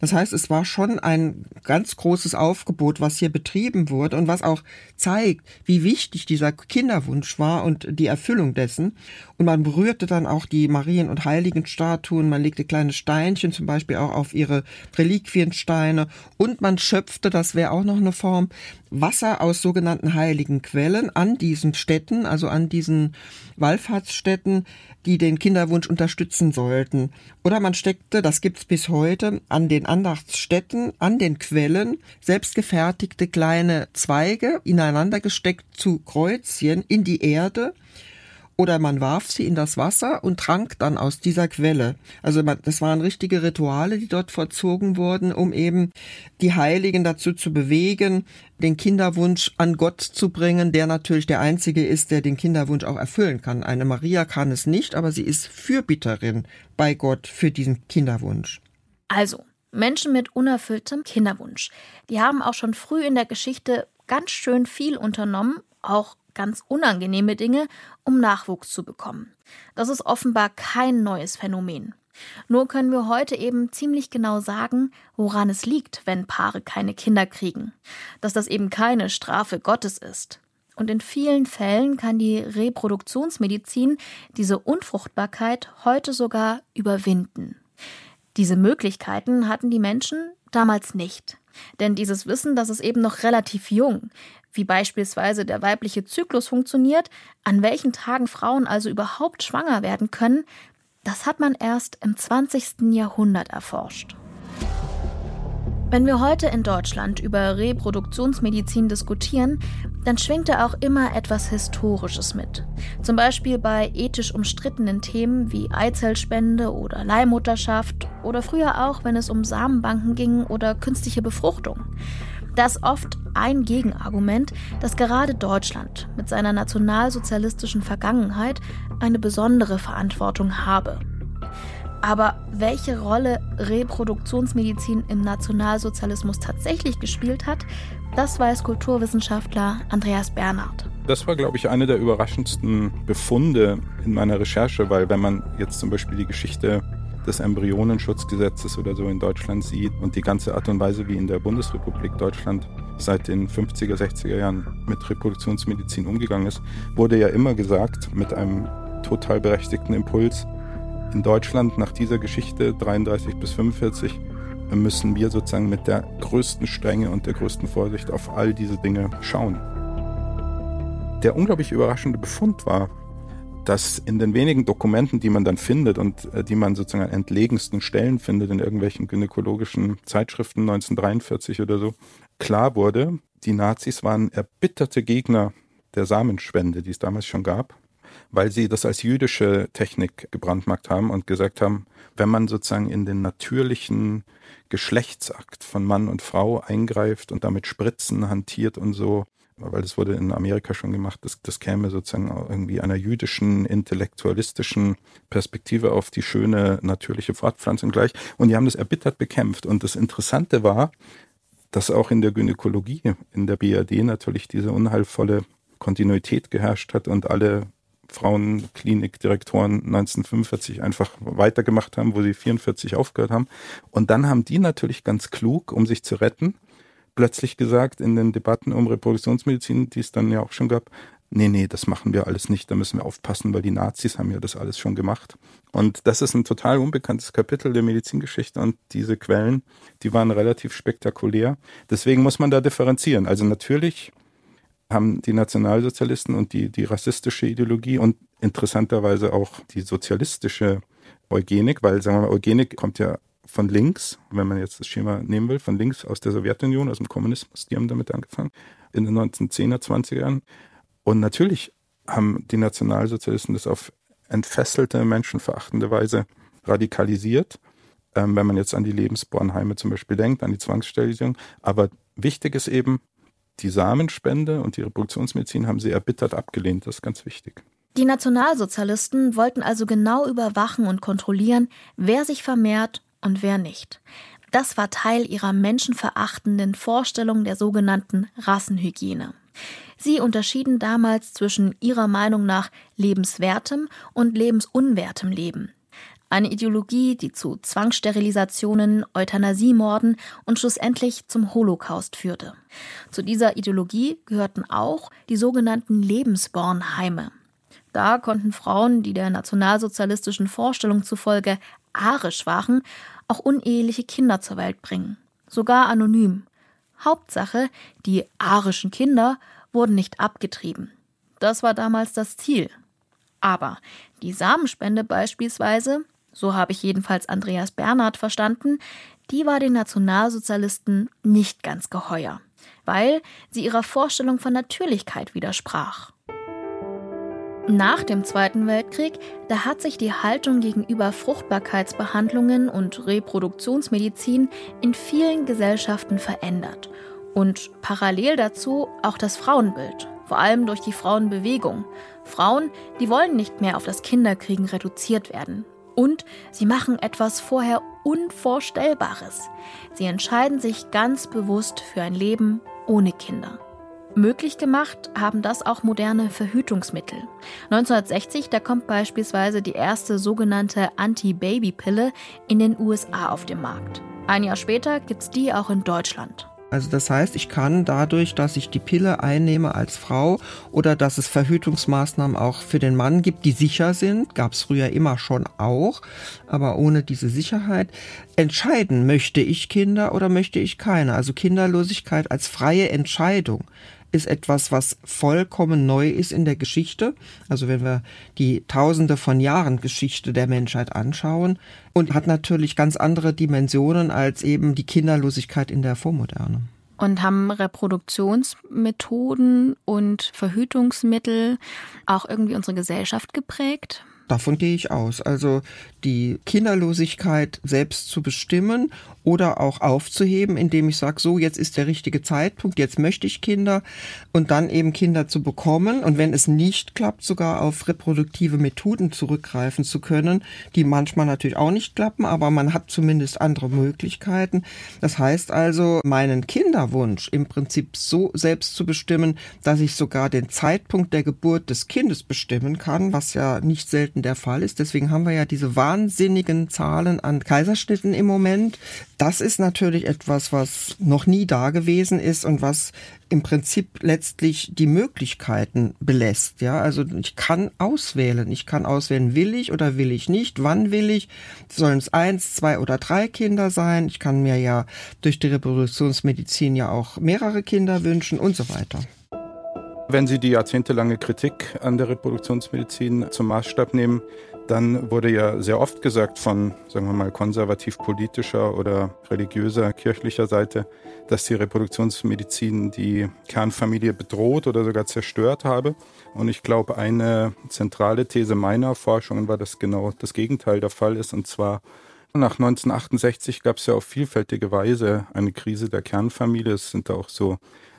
Das heißt, es war schon ein ganz großes Aufgebot, was hier betrieben wurde und was auch zeigt, wie wichtig dieser Kinderwunsch war und die Erfüllung dessen. Und man berührte dann auch die Marien- und Heiligenstatuen, man legte kleine Steinchen zum Beispiel auch auf ihre Reliquiensteine und man schöpfte, das wäre auch noch eine Form, Wasser aus sogenannten heiligen Quellen an diesen Städten, also an diesen Wallfahrtsstätten, die den Kinderwunsch unterstützen sollten. Oder man steckte, das gibt's bis heute, an den Andachtsstätten, an den Quellen selbstgefertigte kleine Zweige ineinander gesteckt zu Kreuzchen in die Erde oder man warf sie in das Wasser und trank dann aus dieser Quelle. Also das waren richtige Rituale, die dort vollzogen wurden, um eben die Heiligen dazu zu bewegen, den Kinderwunsch an Gott zu bringen, der natürlich der einzige ist, der den Kinderwunsch auch erfüllen kann. Eine Maria kann es nicht, aber sie ist Fürbitterin bei Gott für diesen Kinderwunsch. Also, Menschen mit unerfülltem Kinderwunsch, die haben auch schon früh in der Geschichte ganz schön viel unternommen, auch ganz unangenehme Dinge, um Nachwuchs zu bekommen. Das ist offenbar kein neues Phänomen. Nur können wir heute eben ziemlich genau sagen, woran es liegt, wenn Paare keine Kinder kriegen. Dass das eben keine Strafe Gottes ist. Und in vielen Fällen kann die Reproduktionsmedizin diese Unfruchtbarkeit heute sogar überwinden. Diese Möglichkeiten hatten die Menschen damals nicht. Denn dieses Wissen, das ist eben noch relativ jung wie beispielsweise der weibliche Zyklus funktioniert, an welchen Tagen Frauen also überhaupt schwanger werden können, das hat man erst im 20. Jahrhundert erforscht. Wenn wir heute in Deutschland über Reproduktionsmedizin diskutieren, dann schwingt da auch immer etwas Historisches mit. Zum Beispiel bei ethisch umstrittenen Themen wie Eizellspende oder Leihmutterschaft oder früher auch, wenn es um Samenbanken ging oder künstliche Befruchtung. Das oft ein Gegenargument, dass gerade Deutschland mit seiner nationalsozialistischen Vergangenheit eine besondere Verantwortung habe. Aber welche Rolle Reproduktionsmedizin im Nationalsozialismus tatsächlich gespielt hat, das weiß Kulturwissenschaftler Andreas Bernhard. Das war, glaube ich, eine der überraschendsten Befunde in meiner Recherche, weil wenn man jetzt zum Beispiel die Geschichte des Embryonenschutzgesetzes oder so in Deutschland sieht und die ganze Art und Weise, wie in der Bundesrepublik Deutschland seit den 50er, 60er Jahren mit Reproduktionsmedizin umgegangen ist, wurde ja immer gesagt, mit einem total berechtigten Impuls, in Deutschland nach dieser Geschichte 33 bis 45 müssen wir sozusagen mit der größten Strenge und der größten Vorsicht auf all diese Dinge schauen. Der unglaublich überraschende Befund war, dass in den wenigen Dokumenten, die man dann findet und äh, die man sozusagen an entlegensten Stellen findet, in irgendwelchen gynäkologischen Zeitschriften 1943 oder so, klar wurde, die Nazis waren erbitterte Gegner der Samenspende, die es damals schon gab, weil sie das als jüdische Technik gebrandmarkt haben und gesagt haben, wenn man sozusagen in den natürlichen Geschlechtsakt von Mann und Frau eingreift und damit Spritzen hantiert und so, weil das wurde in Amerika schon gemacht, das, das käme sozusagen irgendwie einer jüdischen, intellektualistischen Perspektive auf die schöne, natürliche Fortpflanzung gleich. Und die haben das erbittert bekämpft. Und das Interessante war, dass auch in der Gynäkologie, in der BRD natürlich diese unheilvolle Kontinuität geherrscht hat und alle Frauenklinikdirektoren 1945 einfach weitergemacht haben, wo sie 44 aufgehört haben. Und dann haben die natürlich ganz klug, um sich zu retten, plötzlich gesagt in den Debatten um Reproduktionsmedizin, die es dann ja auch schon gab, nee, nee, das machen wir alles nicht, da müssen wir aufpassen, weil die Nazis haben ja das alles schon gemacht. Und das ist ein total unbekanntes Kapitel der Medizingeschichte und diese Quellen, die waren relativ spektakulär. Deswegen muss man da differenzieren. Also natürlich haben die Nationalsozialisten und die, die rassistische Ideologie und interessanterweise auch die sozialistische Eugenik, weil sagen wir mal, Eugenik kommt ja von links, wenn man jetzt das Schema nehmen will, von links aus der Sowjetunion, aus dem Kommunismus, die haben damit angefangen, in den 1910er, 20er Jahren. Und natürlich haben die Nationalsozialisten das auf entfesselte, menschenverachtende Weise radikalisiert, ähm, wenn man jetzt an die Lebensbornheime zum Beispiel denkt, an die Zwangssterilisierung. Aber wichtig ist eben, die Samenspende und die Reproduktionsmedizin haben sie erbittert abgelehnt. Das ist ganz wichtig. Die Nationalsozialisten wollten also genau überwachen und kontrollieren, wer sich vermehrt und wer nicht. Das war Teil ihrer menschenverachtenden Vorstellung der sogenannten Rassenhygiene. Sie unterschieden damals zwischen ihrer Meinung nach lebenswertem und lebensunwertem Leben. Eine Ideologie, die zu Zwangssterilisationen, Euthanasiemorden und schlussendlich zum Holocaust führte. Zu dieser Ideologie gehörten auch die sogenannten Lebensbornheime. Da konnten Frauen, die der nationalsozialistischen Vorstellung zufolge arisch waren, auch uneheliche Kinder zur Welt bringen, sogar anonym. Hauptsache, die arischen Kinder wurden nicht abgetrieben. Das war damals das Ziel. Aber die Samenspende beispielsweise, so habe ich jedenfalls Andreas Bernhard verstanden, die war den Nationalsozialisten nicht ganz geheuer, weil sie ihrer Vorstellung von Natürlichkeit widersprach. Nach dem Zweiten Weltkrieg, da hat sich die Haltung gegenüber Fruchtbarkeitsbehandlungen und Reproduktionsmedizin in vielen Gesellschaften verändert. Und parallel dazu auch das Frauenbild, vor allem durch die Frauenbewegung. Frauen, die wollen nicht mehr auf das Kinderkriegen reduziert werden. Und sie machen etwas vorher Unvorstellbares. Sie entscheiden sich ganz bewusst für ein Leben ohne Kinder. Möglich gemacht haben das auch moderne Verhütungsmittel. 1960, da kommt beispielsweise die erste sogenannte Anti-Baby-Pille in den USA auf den Markt. Ein Jahr später gibt's die auch in Deutschland. Also das heißt, ich kann dadurch, dass ich die Pille einnehme als Frau oder dass es Verhütungsmaßnahmen auch für den Mann gibt, die sicher sind, gab es früher immer schon auch, aber ohne diese Sicherheit, entscheiden, möchte ich Kinder oder möchte ich keine. Also Kinderlosigkeit als freie Entscheidung ist etwas, was vollkommen neu ist in der Geschichte. Also wenn wir die Tausende von Jahren Geschichte der Menschheit anschauen und hat natürlich ganz andere Dimensionen als eben die Kinderlosigkeit in der Vormoderne. Und haben Reproduktionsmethoden und Verhütungsmittel auch irgendwie unsere Gesellschaft geprägt? Davon gehe ich aus. Also die Kinderlosigkeit selbst zu bestimmen oder auch aufzuheben, indem ich sage, so, jetzt ist der richtige Zeitpunkt, jetzt möchte ich Kinder und dann eben Kinder zu bekommen und wenn es nicht klappt, sogar auf reproduktive Methoden zurückgreifen zu können, die manchmal natürlich auch nicht klappen, aber man hat zumindest andere Möglichkeiten. Das heißt also, meinen Kinderwunsch im Prinzip so selbst zu bestimmen, dass ich sogar den Zeitpunkt der Geburt des Kindes bestimmen kann, was ja nicht selten der Fall ist. Deswegen haben wir ja diese wahnsinnigen Zahlen an Kaiserschnitten im Moment. Das ist natürlich etwas, was noch nie da gewesen ist und was im Prinzip letztlich die Möglichkeiten belässt. Ja, also ich kann auswählen. Ich kann auswählen, will ich oder will ich nicht? Wann will ich? Sollen es eins, zwei oder drei Kinder sein? Ich kann mir ja durch die Reproduktionsmedizin ja auch mehrere Kinder wünschen und so weiter. Wenn Sie die jahrzehntelange Kritik an der Reproduktionsmedizin zum Maßstab nehmen, dann wurde ja sehr oft gesagt von, sagen wir mal, konservativ-politischer oder religiöser, kirchlicher Seite, dass die Reproduktionsmedizin die Kernfamilie bedroht oder sogar zerstört habe. Und ich glaube, eine zentrale These meiner Forschungen war, dass genau das Gegenteil der Fall ist. Und zwar nach 1968 gab es ja auf vielfältige Weise eine Krise der Kernfamilie. Es sind auch so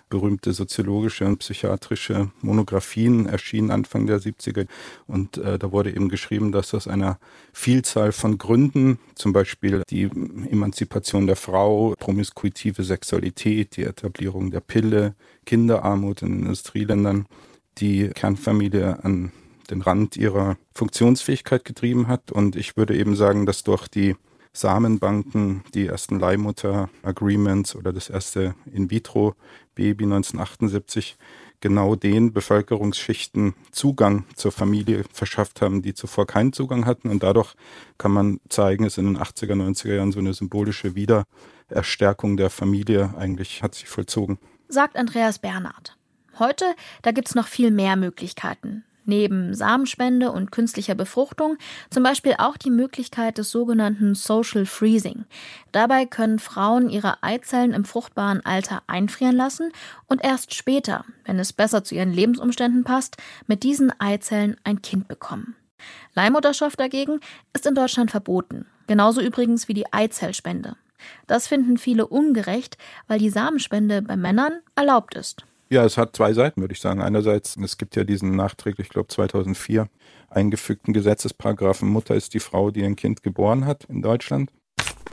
berühmte soziologische und psychiatrische Monographien erschienen Anfang der 70er. Und äh, da wurde eben geschrieben, dass aus einer Vielzahl von Gründen, zum Beispiel die Emanzipation der Frau, promiskuitive Sexualität, die Etablierung der Pille, Kinderarmut in Industrieländern, die Kernfamilie an den Rand ihrer Funktionsfähigkeit getrieben hat. Und ich würde eben sagen, dass durch die Samenbanken, die ersten Leihmutter-Agreements oder das erste In-vitro-Baby 1978 genau den Bevölkerungsschichten Zugang zur Familie verschafft haben, die zuvor keinen Zugang hatten. Und dadurch kann man zeigen, dass in den 80er, 90er Jahren so eine symbolische Wiedererstärkung der Familie eigentlich hat sich vollzogen. Sagt Andreas Bernhard. Heute, da gibt's noch viel mehr Möglichkeiten neben Samenspende und künstlicher Befruchtung zum Beispiel auch die Möglichkeit des sogenannten Social Freezing. Dabei können Frauen ihre Eizellen im fruchtbaren Alter einfrieren lassen und erst später, wenn es besser zu ihren Lebensumständen passt, mit diesen Eizellen ein Kind bekommen. Leihmutterschaft dagegen ist in Deutschland verboten, genauso übrigens wie die Eizellspende. Das finden viele ungerecht, weil die Samenspende bei Männern erlaubt ist. Ja, es hat zwei Seiten, würde ich sagen. Einerseits, es gibt ja diesen nachträglich, ich glaube 2004, eingefügten Gesetzesparagraphen, Mutter ist die Frau, die ein Kind geboren hat in Deutschland.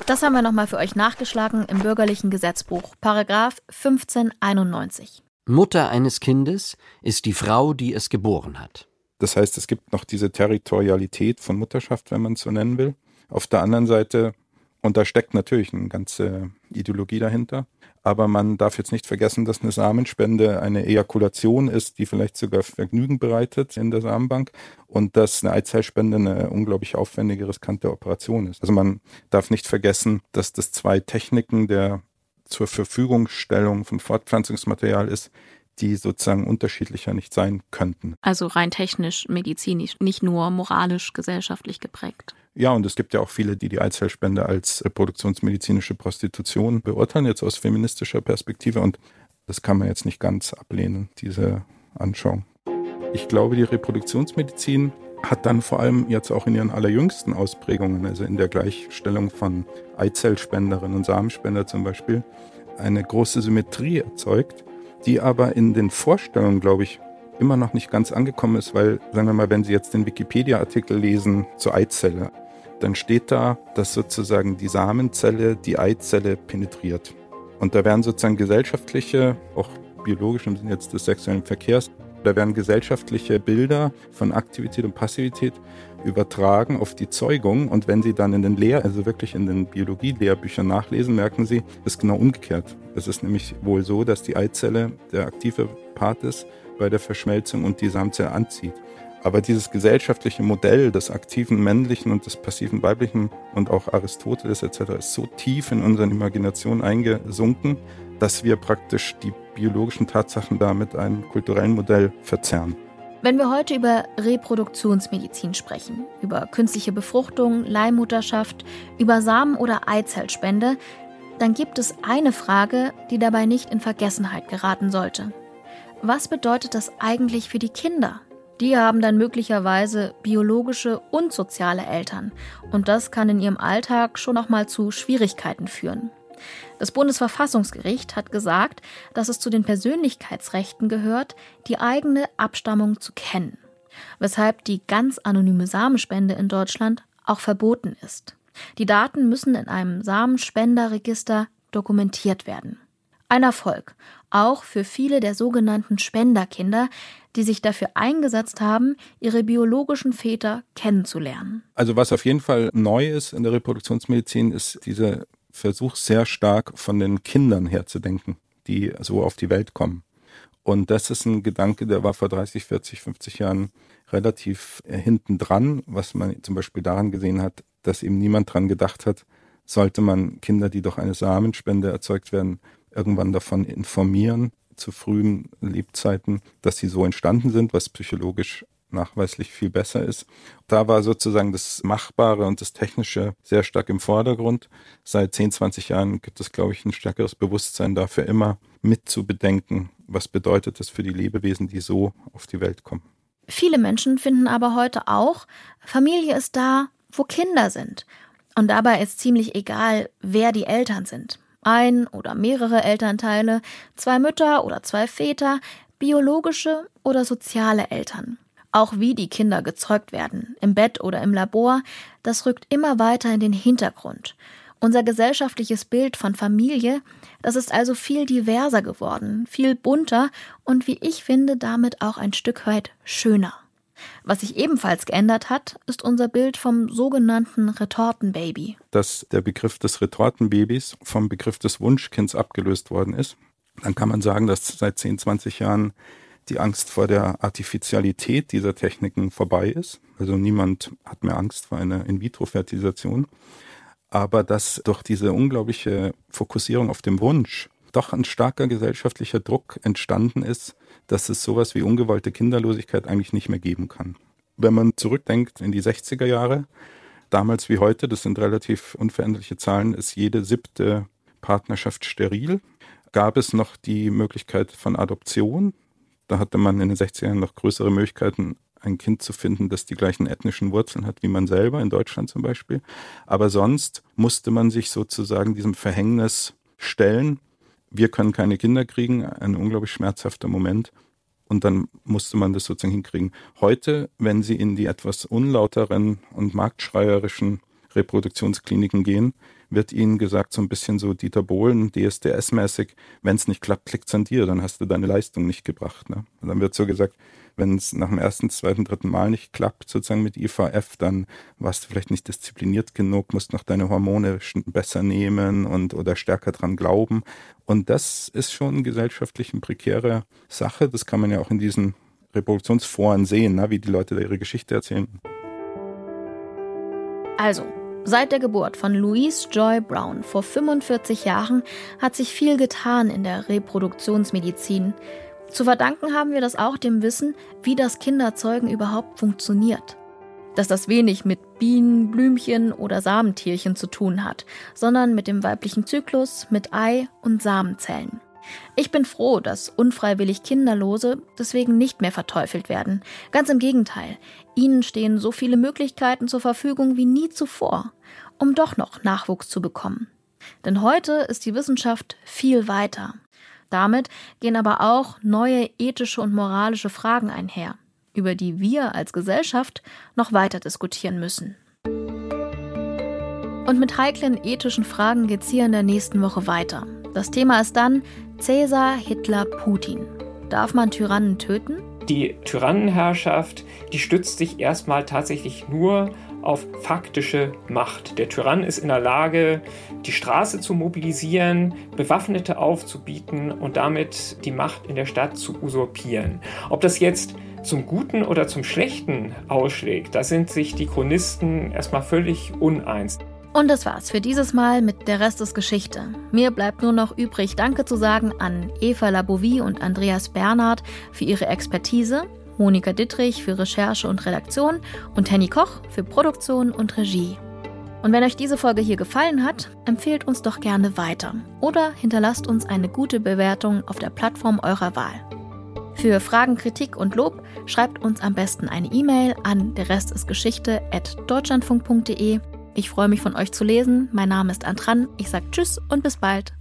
Das haben wir nochmal für euch nachgeschlagen im bürgerlichen Gesetzbuch, Paragraph 1591. Mutter eines Kindes ist die Frau, die es geboren hat. Das heißt, es gibt noch diese Territorialität von Mutterschaft, wenn man es so nennen will. Auf der anderen Seite, und da steckt natürlich eine ganze Ideologie dahinter, aber man darf jetzt nicht vergessen, dass eine Samenspende eine Ejakulation ist, die vielleicht sogar Vergnügen bereitet in der Samenbank und dass eine Eizellspende eine unglaublich aufwendige, riskante Operation ist. Also man darf nicht vergessen, dass das zwei Techniken der zur Verfügungstellung von Fortpflanzungsmaterial ist, die sozusagen unterschiedlicher nicht sein könnten. Also rein technisch, medizinisch, nicht nur moralisch, gesellschaftlich geprägt. Ja, und es gibt ja auch viele, die die Eizellspende als reproduktionsmedizinische Prostitution beurteilen, jetzt aus feministischer Perspektive. Und das kann man jetzt nicht ganz ablehnen, diese Anschauung. Ich glaube, die Reproduktionsmedizin hat dann vor allem jetzt auch in ihren allerjüngsten Ausprägungen, also in der Gleichstellung von Eizellspenderinnen und Samenspender zum Beispiel, eine große Symmetrie erzeugt, die aber in den Vorstellungen, glaube ich, immer noch nicht ganz angekommen ist, weil, sagen wir mal, wenn Sie jetzt den Wikipedia-Artikel lesen zur Eizelle, dann steht da, dass sozusagen die Samenzelle die Eizelle penetriert. Und da werden sozusagen gesellschaftliche, auch biologisch im Sinne jetzt des sexuellen Verkehrs, da werden gesellschaftliche Bilder von Aktivität und Passivität übertragen auf die Zeugung. Und wenn Sie dann in den Lehr-, also wirklich in den Biologie-Lehrbüchern nachlesen, merken Sie, es ist genau umgekehrt. Es ist nämlich wohl so, dass die Eizelle der aktive Part ist bei der Verschmelzung und die Samenzelle anzieht. Aber dieses gesellschaftliche Modell des aktiven männlichen und des passiven weiblichen und auch Aristoteles etc. ist so tief in unseren Imaginationen eingesunken, dass wir praktisch die biologischen Tatsachen da mit einem kulturellen Modell verzerren. Wenn wir heute über Reproduktionsmedizin sprechen, über künstliche Befruchtung, Leihmutterschaft, über Samen- oder Eizellspende, dann gibt es eine Frage, die dabei nicht in Vergessenheit geraten sollte. Was bedeutet das eigentlich für die Kinder? Die haben dann möglicherweise biologische und soziale Eltern. Und das kann in ihrem Alltag schon auch mal zu Schwierigkeiten führen. Das Bundesverfassungsgericht hat gesagt, dass es zu den Persönlichkeitsrechten gehört, die eigene Abstammung zu kennen, weshalb die ganz anonyme Samenspende in Deutschland auch verboten ist. Die Daten müssen in einem Samenspenderregister dokumentiert werden. Ein Erfolg, auch für viele der sogenannten Spenderkinder, die sich dafür eingesetzt haben, ihre biologischen Väter kennenzulernen. Also was auf jeden Fall neu ist in der Reproduktionsmedizin, ist dieser Versuch sehr stark von den Kindern herzudenken, die so auf die Welt kommen. Und das ist ein Gedanke, der war vor 30, 40, 50 Jahren relativ äh, hinten dran, was man zum Beispiel daran gesehen hat, dass eben niemand dran gedacht hat, sollte man Kinder, die durch eine Samenspende erzeugt werden, irgendwann davon informieren, zu frühen Lebzeiten, dass sie so entstanden sind, was psychologisch nachweislich viel besser ist. Da war sozusagen das Machbare und das Technische sehr stark im Vordergrund. Seit 10, 20 Jahren gibt es, glaube ich, ein stärkeres Bewusstsein dafür, immer mitzubedenken, was bedeutet das für die Lebewesen, die so auf die Welt kommen. Viele Menschen finden aber heute auch, Familie ist da, wo Kinder sind. Und dabei ist ziemlich egal, wer die Eltern sind. Ein oder mehrere Elternteile, zwei Mütter oder zwei Väter, biologische oder soziale Eltern. Auch wie die Kinder gezeugt werden, im Bett oder im Labor, das rückt immer weiter in den Hintergrund. Unser gesellschaftliches Bild von Familie, das ist also viel diverser geworden, viel bunter und wie ich finde, damit auch ein Stück weit schöner. Was sich ebenfalls geändert hat, ist unser Bild vom sogenannten Retortenbaby. Dass der Begriff des Retortenbabys vom Begriff des Wunschkinds abgelöst worden ist. Dann kann man sagen, dass seit 10, 20 Jahren die Angst vor der Artificialität dieser Techniken vorbei ist. Also niemand hat mehr Angst vor einer In-vitro-Fertilisation. Aber dass durch diese unglaubliche Fokussierung auf den Wunsch doch ein starker gesellschaftlicher Druck entstanden ist, dass es sowas wie ungewollte Kinderlosigkeit eigentlich nicht mehr geben kann. Wenn man zurückdenkt in die 60er Jahre, damals wie heute, das sind relativ unveränderliche Zahlen, ist jede siebte Partnerschaft steril. Gab es noch die Möglichkeit von Adoption. Da hatte man in den 60er Jahren noch größere Möglichkeiten, ein Kind zu finden, das die gleichen ethnischen Wurzeln hat wie man selber, in Deutschland zum Beispiel. Aber sonst musste man sich sozusagen diesem Verhängnis stellen wir können keine Kinder kriegen, ein unglaublich schmerzhafter Moment. Und dann musste man das sozusagen hinkriegen. Heute, wenn Sie in die etwas unlauteren und marktschreierischen Reproduktionskliniken gehen, wird Ihnen gesagt, so ein bisschen so Dieter Bohlen, DSDS-mäßig, wenn es nicht klappt, liegt es an dir, dann hast du deine Leistung nicht gebracht. Ne? Und dann wird so gesagt, wenn es nach dem ersten, zweiten, dritten Mal nicht klappt, sozusagen mit IVF, dann warst du vielleicht nicht diszipliniert genug, musst noch deine Hormone besser nehmen und oder stärker dran glauben. Und das ist schon gesellschaftlich eine prekäre Sache. Das kann man ja auch in diesen Reproduktionsforen sehen, ne, wie die Leute da ihre Geschichte erzählen. Also, Seit der Geburt von Louise Joy Brown vor 45 Jahren hat sich viel getan in der Reproduktionsmedizin. Zu verdanken haben wir das auch dem Wissen, wie das Kinderzeugen überhaupt funktioniert. Dass das wenig mit Bienen, Blümchen oder Samentierchen zu tun hat, sondern mit dem weiblichen Zyklus, mit Ei und Samenzellen. Ich bin froh, dass unfreiwillig Kinderlose deswegen nicht mehr verteufelt werden. Ganz im Gegenteil, ihnen stehen so viele Möglichkeiten zur Verfügung wie nie zuvor, um doch noch Nachwuchs zu bekommen. Denn heute ist die Wissenschaft viel weiter. Damit gehen aber auch neue ethische und moralische Fragen einher, über die wir als Gesellschaft noch weiter diskutieren müssen. Und mit heiklen ethischen Fragen geht's hier in der nächsten Woche weiter. Das Thema ist dann Cäsar, Hitler, Putin. Darf man Tyrannen töten? Die Tyrannenherrschaft, die stützt sich erstmal tatsächlich nur auf faktische Macht. Der Tyrann ist in der Lage, die Straße zu mobilisieren, Bewaffnete aufzubieten und damit die Macht in der Stadt zu usurpieren. Ob das jetzt zum Guten oder zum Schlechten ausschlägt, da sind sich die Chronisten erstmal völlig uneins. Und das war's für dieses Mal mit Der Rest ist Geschichte. Mir bleibt nur noch übrig, Danke zu sagen an Eva Labovie und Andreas Bernhard für ihre Expertise Monika Dittrich für Recherche und Redaktion und Henny Koch für Produktion und Regie. Und wenn euch diese Folge hier gefallen hat, empfehlt uns doch gerne weiter oder hinterlasst uns eine gute Bewertung auf der Plattform eurer Wahl. Für Fragen, Kritik und Lob schreibt uns am besten eine E-Mail an der Rest ist Geschichte at deutschlandfunk.de. Ich freue mich von euch zu lesen. Mein Name ist Antran. Ich sage Tschüss und bis bald.